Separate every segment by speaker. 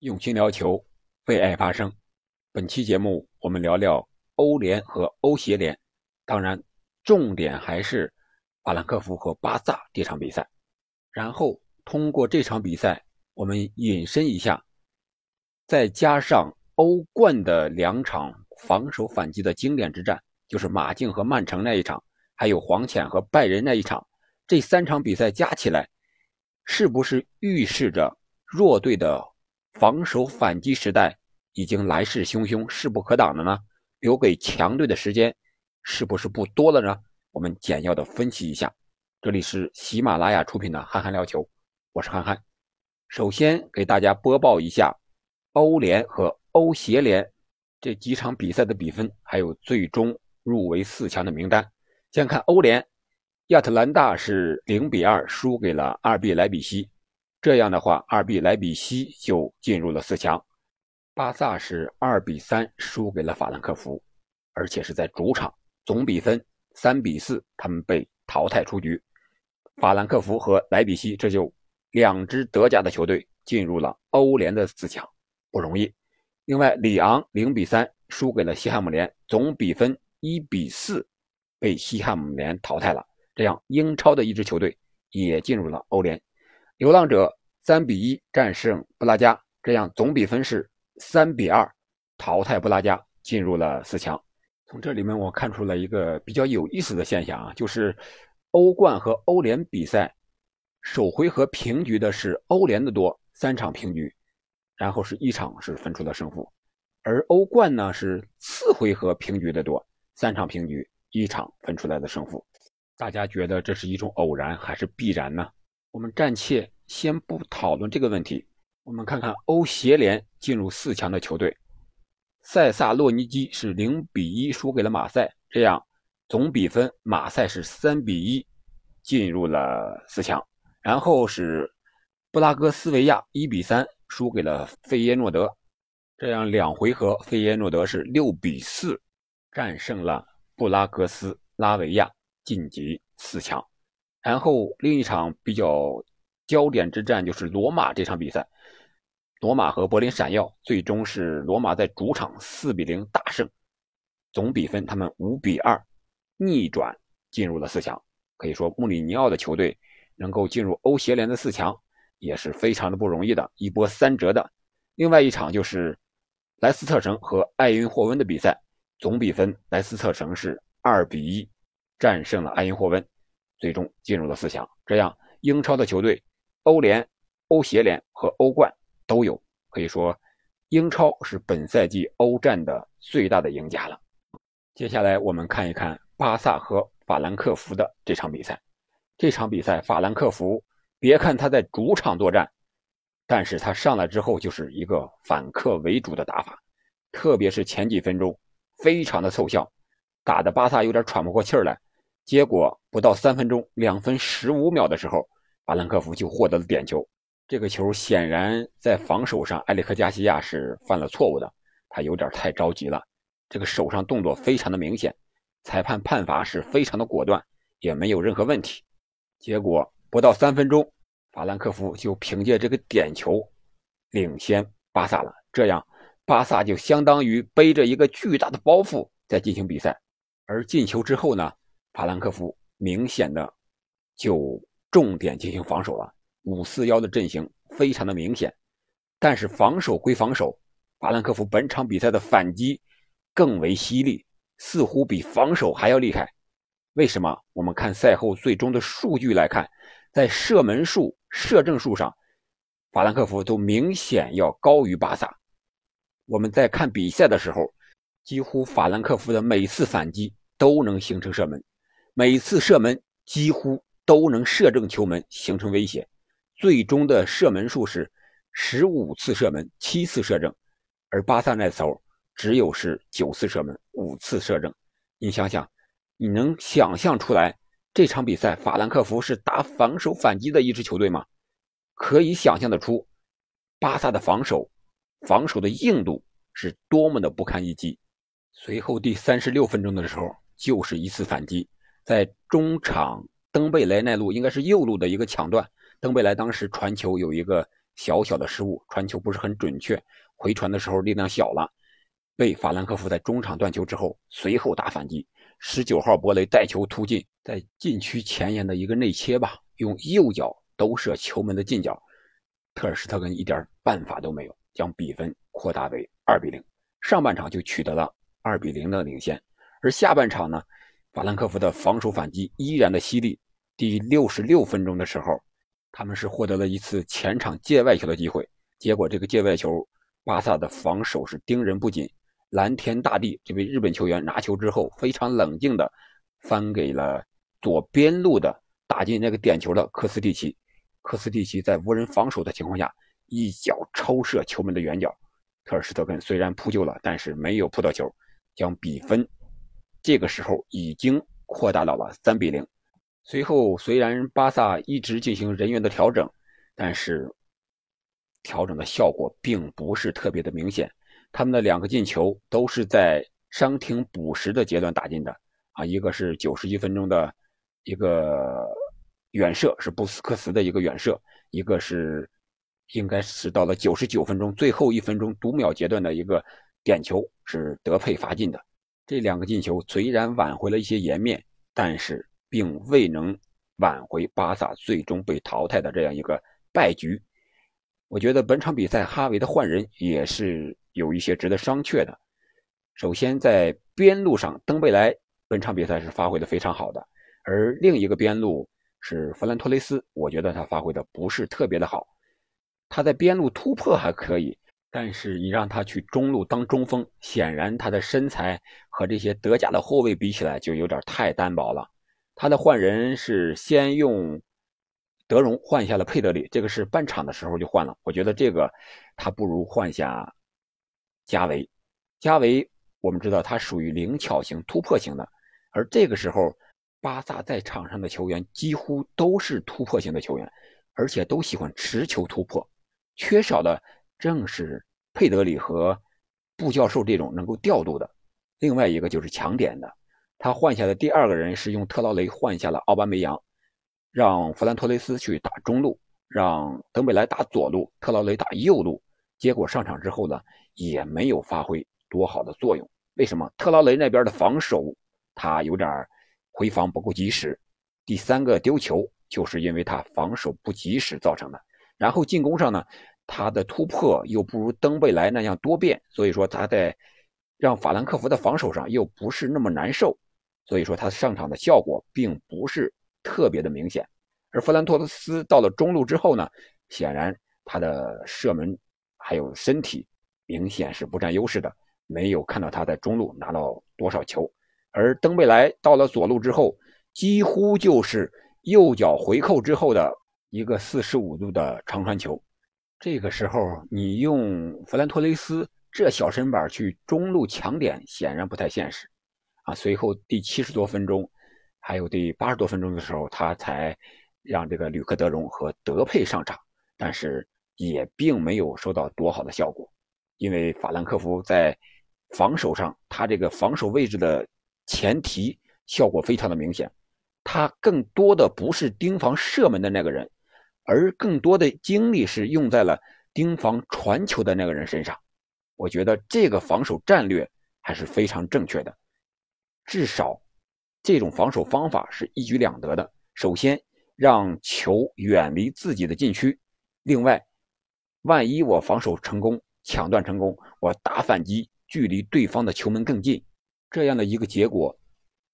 Speaker 1: 用心聊球，为爱发声。本期节目我们聊聊欧联和欧协联，当然重点还是法兰克福和巴萨这场比赛。然后通过这场比赛，我们引申一下，再加上欧冠的两场防守反击的经典之战，就是马竞和曼城那一场，还有黄潜和拜仁那一场，这三场比赛加起来，是不是预示着弱队的？防守反击时代已经来势汹汹，势不可挡了呢。留给强队的时间是不是不多了呢？我们简要的分析一下。这里是喜马拉雅出品的《憨憨聊球》，我是憨憨。首先给大家播报一下欧联和欧协联这几场比赛的比分，还有最终入围四强的名单。先看欧联，亚特兰大是零比二输给了二 B 莱比锡。这样的话，二比莱比锡就进入了四强。巴萨是二比三输给了法兰克福，而且是在主场，总比分三比四，他们被淘汰出局。法兰克福和莱比锡这就两支德甲的球队进入了欧联的四强，不容易。另外，里昂零比三输给了西汉姆联，总比分一比四，被西汉姆联淘汰了。这样，英超的一支球队也进入了欧联。流浪者三比一战胜布拉加，这样总比分是三比二，淘汰布拉加进入了四强。从这里面我看出了一个比较有意思的现象啊，就是欧冠和欧联比赛首回合平局的是欧联的多，三场平局，然后是一场是分出了胜负，而欧冠呢是次回合平局的多，三场平局，一场分出来的胜负。大家觉得这是一种偶然还是必然呢？我们暂且先不讨论这个问题，我们看看欧协联进入四强的球队，塞萨洛尼基是零比一输给了马赛，这样总比分马赛是三比一进入了四强。然后是布拉格斯维亚一比三输给了费耶诺德，这样两回合费耶诺德是六比四战胜了布拉格斯拉维亚，晋级四强。然后另一场比较焦点之战就是罗马这场比赛，罗马和柏林闪耀最终是罗马在主场四比零大胜，总比分他们五比二逆转进入了四强。可以说穆里尼奥的球队能够进入欧协联的四强也是非常的不容易的，一波三折的。另外一场就是莱斯特城和艾因霍温的比赛，总比分莱斯特城是二比一战胜了艾因霍温。最终进入了四强，这样英超的球队、欧联、欧协联和欧冠都有，可以说英超是本赛季欧战的最大的赢家了。接下来我们看一看巴萨和法兰克福的这场比赛。这场比赛，法兰克福别看他在主场作战，但是他上来之后就是一个反客为主的打法，特别是前几分钟非常的凑效，打的巴萨有点喘不过气来。结果不到三分钟，两分十五秒的时候，法兰克福就获得了点球。这个球显然在防守上，埃里克加西亚是犯了错误的，他有点太着急了。这个手上动作非常的明显，裁判判罚是非常的果断，也没有任何问题。结果不到三分钟，法兰克福就凭借这个点球领先巴萨了。这样，巴萨就相当于背着一个巨大的包袱在进行比赛。而进球之后呢？法兰克福明显的就重点进行防守了，五四幺的阵型非常的明显，但是防守归防守，法兰克福本场比赛的反击更为犀利，似乎比防守还要厉害。为什么？我们看赛后最终的数据来看，在射门数、射正数上，法兰克福都明显要高于巴萨。我们在看比赛的时候，几乎法兰克福的每次反击都能形成射门。每次射门几乎都能射正球门，形成威胁。最终的射门数是十五次射门，七次射正，而巴萨那时候只有是九次射门，五次射正。你想想，你能想象出来这场比赛法兰克福是打防守反击的一支球队吗？可以想象得出，巴萨的防守，防守的硬度是多么的不堪一击。随后第三十六分钟的时候，就是一次反击。在中场，登贝莱那路应该是右路的一个抢断，登贝莱当时传球有一个小小的失误，传球不是很准确，回传的时候力量小了，被法兰克福在中场断球之后，随后打反击。十九号博雷带球突进，在禁区前沿的一个内切吧，用右脚兜射球门的近角，特尔施特根一点办法都没有，将比分扩大为二比零。上半场就取得了二比零的领先，而下半场呢，法兰克福的防守反击依然的犀利。第六十六分钟的时候，他们是获得了一次前场界外球的机会，结果这个界外球，巴萨的防守是盯人不紧。蓝天大地这位日本球员拿球之后，非常冷静的翻给了左边路的打进那个点球的科斯蒂奇。科斯蒂奇在无人防守的情况下，一脚抽射球门的远角。特尔施特根虽然扑救了，但是没有扑到球，将比分这个时候已经扩大到了三比零。随后虽然巴萨一直进行人员的调整，但是调整的效果并不是特别的明显。他们的两个进球都是在伤停补时的阶段打进的啊，一个是九十一分钟的一个远射，是布斯克茨的一个远射；一个是应该是到了九十九分钟最后一分钟读秒阶段的一个点球，是德佩罚进的。这两个进球虽然挽回了一些颜面，但是并未能挽回巴萨最终被淘汰的这样一个败局。我觉得本场比赛哈维的换人也是。有一些值得商榷的。首先，在边路上，登贝莱本场比赛是发挥的非常好的，而另一个边路是弗兰托雷斯，我觉得他发挥的不是特别的好。他在边路突破还可以，但是你让他去中路当中锋，显然他的身材和这些德甲的后卫比起来就有点太单薄了。他的换人是先用德容换下了佩德里，这个是半场的时候就换了。我觉得这个他不如换下。加维，加维，我们知道他属于灵巧型、突破型的，而这个时候，巴萨在场上的球员几乎都是突破型的球员，而且都喜欢持球突破，缺少的正是佩德里和布教授这种能够调度的。另外一个就是抢点的，他换下的第二个人是用特劳雷换下了奥巴梅扬，让弗兰托雷斯去打中路，让登贝莱打左路，特劳雷打右路。结果上场之后呢，也没有发挥多好的作用。为什么？特劳雷那边的防守他有点回防不够及时，第三个丢球就是因为他防守不及时造成的。然后进攻上呢，他的突破又不如登贝莱那样多变，所以说他在让法兰克福的防守上又不是那么难受，所以说他上场的效果并不是特别的明显。而弗兰托斯到了中路之后呢，显然他的射门。还有身体明显是不占优势的，没有看到他在中路拿到多少球，而登贝莱到了左路之后，几乎就是右脚回扣之后的一个四十五度的长传球。这个时候你用弗兰托雷斯这小身板去中路抢点，显然不太现实啊。随后第七十多分钟，还有第八十多分钟的时候，他才让这个吕克德容和德佩上场，但是。也并没有收到多好的效果，因为法兰克福在防守上，他这个防守位置的前提效果非常的明显，他更多的不是盯防射门的那个人，而更多的精力是用在了盯防传球的那个人身上。我觉得这个防守战略还是非常正确的，至少这种防守方法是一举两得的。首先让球远离自己的禁区，另外。万一我防守成功，抢断成功，我打反击，距离对方的球门更近，这样的一个结果，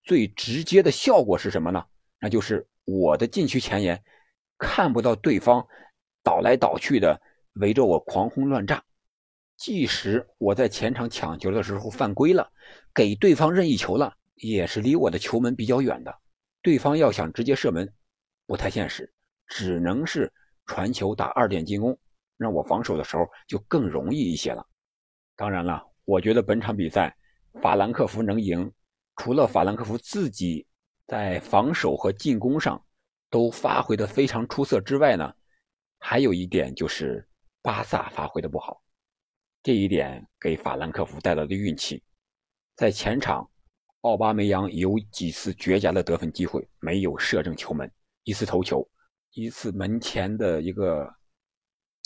Speaker 1: 最直接的效果是什么呢？那就是我的禁区前沿看不到对方倒来倒去的围着我狂轰乱炸。即使我在前场抢球的时候犯规了，给对方任意球了，也是离我的球门比较远的，对方要想直接射门，不太现实，只能是传球打二点进攻。让我防守的时候就更容易一些了。当然了，我觉得本场比赛法兰克福能赢，除了法兰克福自己在防守和进攻上都发挥的非常出色之外呢，还有一点就是巴萨发挥的不好。这一点给法兰克福带来的运气，在前场，奥巴梅扬有几次绝佳的得分机会没有射正球门，一次头球，一次门前的一个。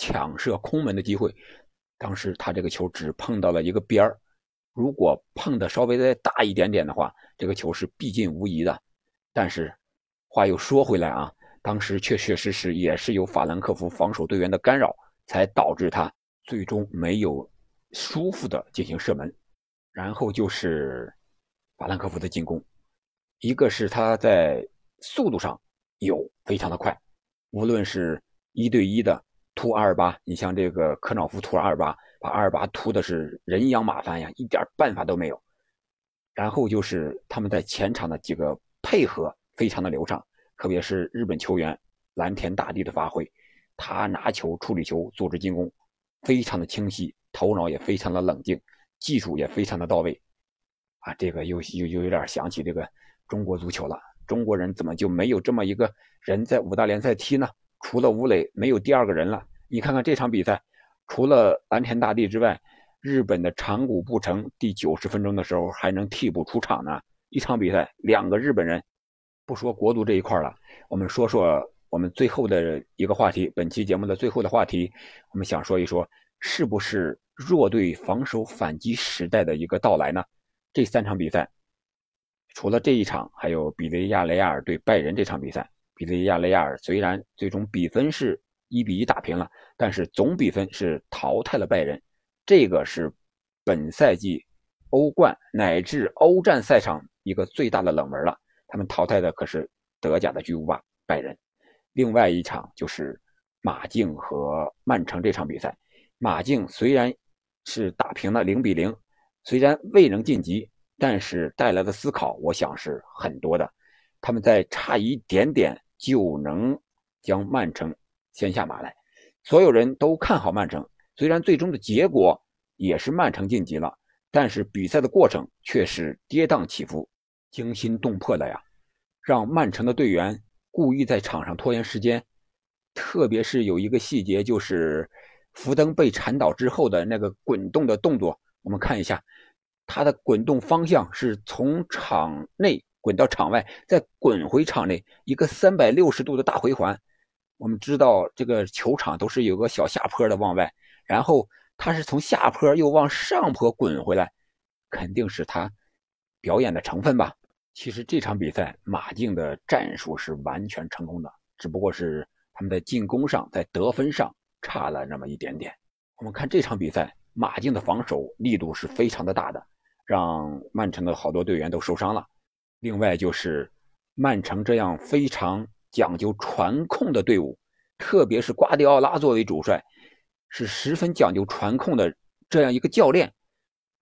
Speaker 1: 抢射空门的机会。当时他这个球只碰到了一个边儿，如果碰的稍微再大一点点的话，这个球是必进无疑的。但是话又说回来啊，当时确确实实也是有法兰克福防守队员的干扰，才导致他最终没有舒服的进行射门。然后就是法兰克福的进攻，一个是他在速度上有非常的快，无论是一对一的突阿尔巴，你像这个科瑙夫突阿尔巴，把阿尔巴突的是人仰马翻呀，一点办法都没有。然后就是他们在前场的几个配合非常的流畅，特别是日本球员蓝田大地的发挥，他拿球处理球组织进攻，非常的清晰，头脑也非常的冷静。技术也非常的到位，啊，这个又又又有点想起这个中国足球了。中国人怎么就没有这么一个人在五大联赛踢呢？除了吴磊，没有第二个人了。你看看这场比赛，除了蓝田大地之外，日本的长谷部成第九十分钟的时候还能替补出场呢。一场比赛两个日本人，不说国足这一块了，我们说说我们最后的一个话题，本期节目的最后的话题，我们想说一说，是不是？弱队防守反击时代的一个到来呢？这三场比赛，除了这一场，还有比利亚雷亚尔对拜仁这场比赛。比利亚雷亚尔虽然最终比分是一比一打平了，但是总比分是淘汰了拜仁。这个是本赛季欧冠乃至欧战赛场一个最大的冷门了。他们淘汰的可是德甲的巨无霸拜仁。另外一场就是马竞和曼城这场比赛，马竞虽然。是打平了零比零，虽然未能晋级，但是带来的思考，我想是很多的。他们在差一点点就能将曼城先下马来，所有人都看好曼城。虽然最终的结果也是曼城晋级了，但是比赛的过程却是跌宕起伏、惊心动魄的呀，让曼城的队员故意在场上拖延时间。特别是有一个细节就是。福登被铲倒之后的那个滚动的动作，我们看一下，他的滚动方向是从场内滚到场外，再滚回场内，一个三百六十度的大回环。我们知道这个球场都是有个小下坡的往外，然后他是从下坡又往上坡滚回来，肯定是他表演的成分吧。其实这场比赛马竞的战术是完全成功的，只不过是他们在进攻上，在得分上。差了那么一点点。我们看这场比赛，马竞的防守力度是非常的大的，让曼城的好多队员都受伤了。另外就是曼城这样非常讲究传控的队伍，特别是瓜迪奥拉作为主帅，是十分讲究传控的这样一个教练，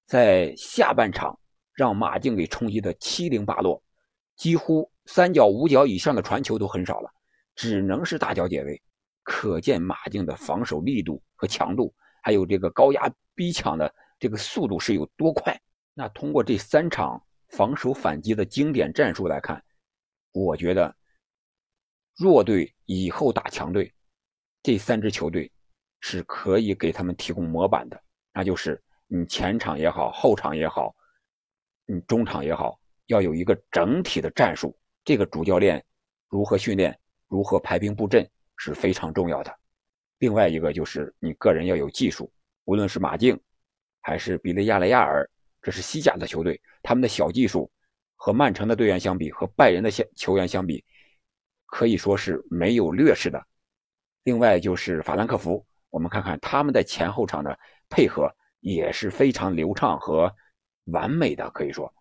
Speaker 1: 在下半场让马竞给冲击的七零八落，几乎三角五角以上的传球都很少了，只能是大脚解围。可见马竞的防守力度和强度，还有这个高压逼抢的这个速度是有多快？那通过这三场防守反击的经典战术来看，我觉得弱队以后打强队，这三支球队是可以给他们提供模板的。那就是你前场也好，后场也好，你中场也好，要有一个整体的战术。这个主教练如何训练，如何排兵布阵？是非常重要的。另外一个就是你个人要有技术，无论是马竞还是比利亚雷亚尔，这是西甲的球队，他们的小技术和曼城的队员相比，和拜仁的球员相比，可以说是没有劣势的。另外就是法兰克福，我们看看他们在前后场的配合也是非常流畅和完美的，可以说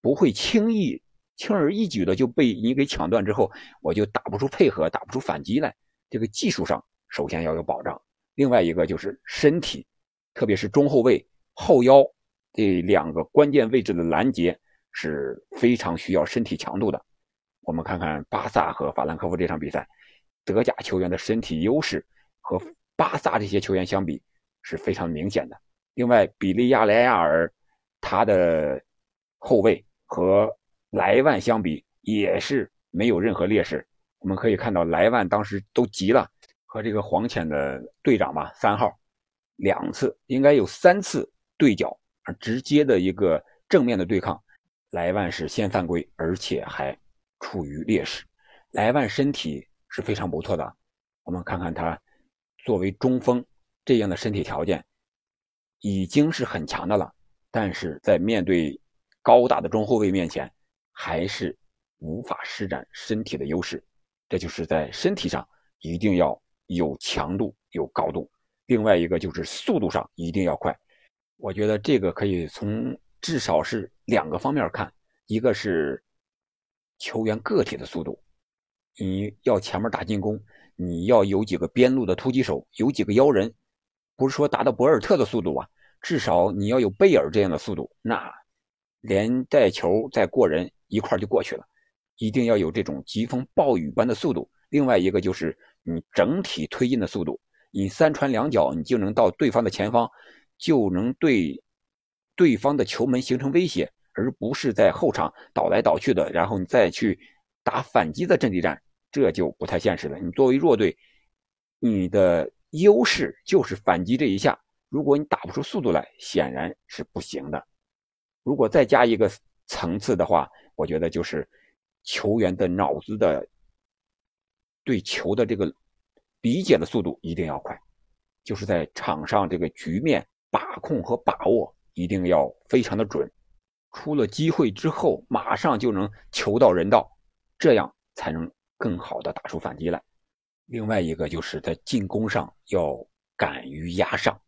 Speaker 1: 不会轻易轻而易举的就被你给抢断之后，我就打不出配合，打不出反击来。这个技术上首先要有保障，另外一个就是身体，特别是中后卫、后腰这两个关键位置的拦截是非常需要身体强度的。我们看看巴萨和法兰克福这场比赛，德甲球员的身体优势和巴萨这些球员相比是非常明显的。另外，比利亚雷亚尔他的后卫和莱万相比也是没有任何劣势。我们可以看到，莱万当时都急了，和这个黄潜的队长吧，三号，两次应该有三次对角，直接的一个正面的对抗，莱万是先犯规，而且还处于劣势。莱万身体是非常不错的，我们看看他作为中锋这样的身体条件已经是很强的了，但是在面对高大的中后卫面前，还是无法施展身体的优势。这就是在身体上一定要有强度、有高度。另外一个就是速度上一定要快。我觉得这个可以从至少是两个方面看，一个是球员个体的速度，你要前面打进攻。你要有几个边路的突击手，有几个妖人，不是说达到博尔特的速度啊，至少你要有贝尔这样的速度，那连带球再过人一块就过去了。一定要有这种疾风暴雨般的速度。另外一个就是你整体推进的速度，你三传两脚，你就能到对方的前方，就能对对方的球门形成威胁，而不是在后场倒来倒去的，然后你再去打反击的阵地战。这就不太现实了。你作为弱队，你的优势就是反击这一下。如果你打不出速度来，显然是不行的。如果再加一个层次的话，我觉得就是球员的脑子的对球的这个理解的速度一定要快，就是在场上这个局面把控和把握一定要非常的准。出了机会之后，马上就能球到人到，这样才能。更好的打出反击来，另外一个就是在进攻上要敢于压上，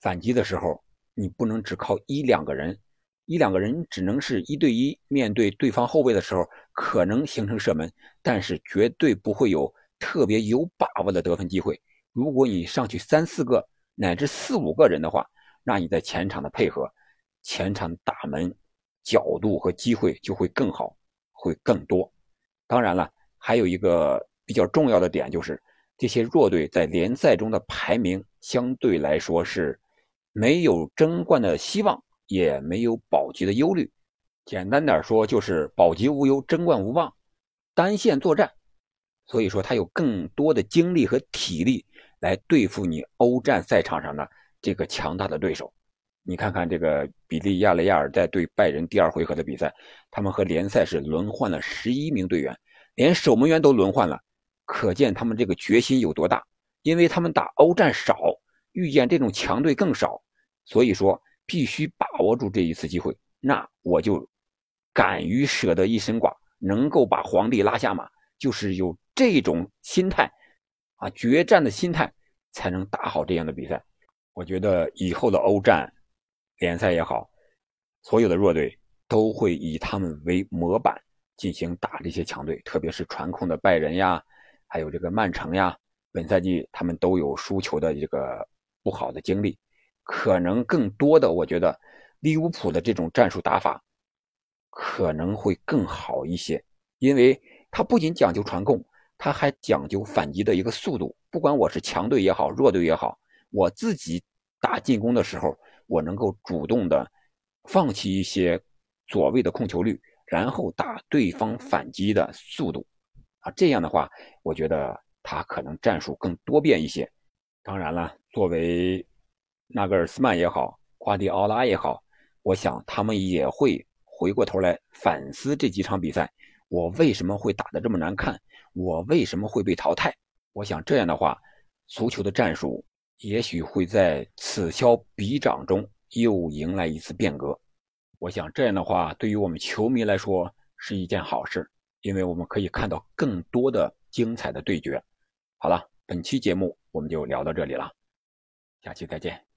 Speaker 1: 反击的时候你不能只靠一两个人，一两个人只能是一对一面对对方后卫的时候可能形成射门，但是绝对不会有特别有把握的得分机会。如果你上去三四个乃至四五个人的话，那你在前场的配合、前场打门角度和机会就会更好，会更多。当然了。还有一个比较重要的点就是，这些弱队在联赛中的排名相对来说是没有争冠的希望，也没有保级的忧虑。简单点说，就是保级无忧，争冠无望，单线作战。所以说，他有更多的精力和体力来对付你欧战赛场上的这个强大的对手。你看看这个比利亚雷亚尔在对拜仁第二回合的比赛，他们和联赛是轮换了十一名队员。连守门员都轮换了，可见他们这个决心有多大。因为他们打欧战少，遇见这种强队更少，所以说必须把握住这一次机会。那我就敢于舍得一身剐，能够把皇帝拉下马，就是有这种心态啊，决战的心态，才能打好这样的比赛。我觉得以后的欧战联赛也好，所有的弱队都会以他们为模板。进行打这些强队，特别是传控的拜仁呀，还有这个曼城呀，本赛季他们都有输球的这个不好的经历，可能更多的，我觉得利物浦的这种战术打法可能会更好一些，因为他不仅讲究传控，他还讲究反击的一个速度。不管我是强队也好，弱队也好，我自己打进攻的时候，我能够主动的放弃一些所谓的控球率。然后打对方反击的速度，啊，这样的话，我觉得他可能战术更多变一些。当然了，作为纳格尔斯曼也好，瓜迪奥拉也好，我想他们也会回过头来反思这几场比赛，我为什么会打得这么难看，我为什么会被淘汰？我想这样的话，足球的战术也许会在此消彼长中又迎来一次变革。我想这样的话，对于我们球迷来说是一件好事，因为我们可以看到更多的精彩的对决。好了，本期节目我们就聊到这里了，下期再见。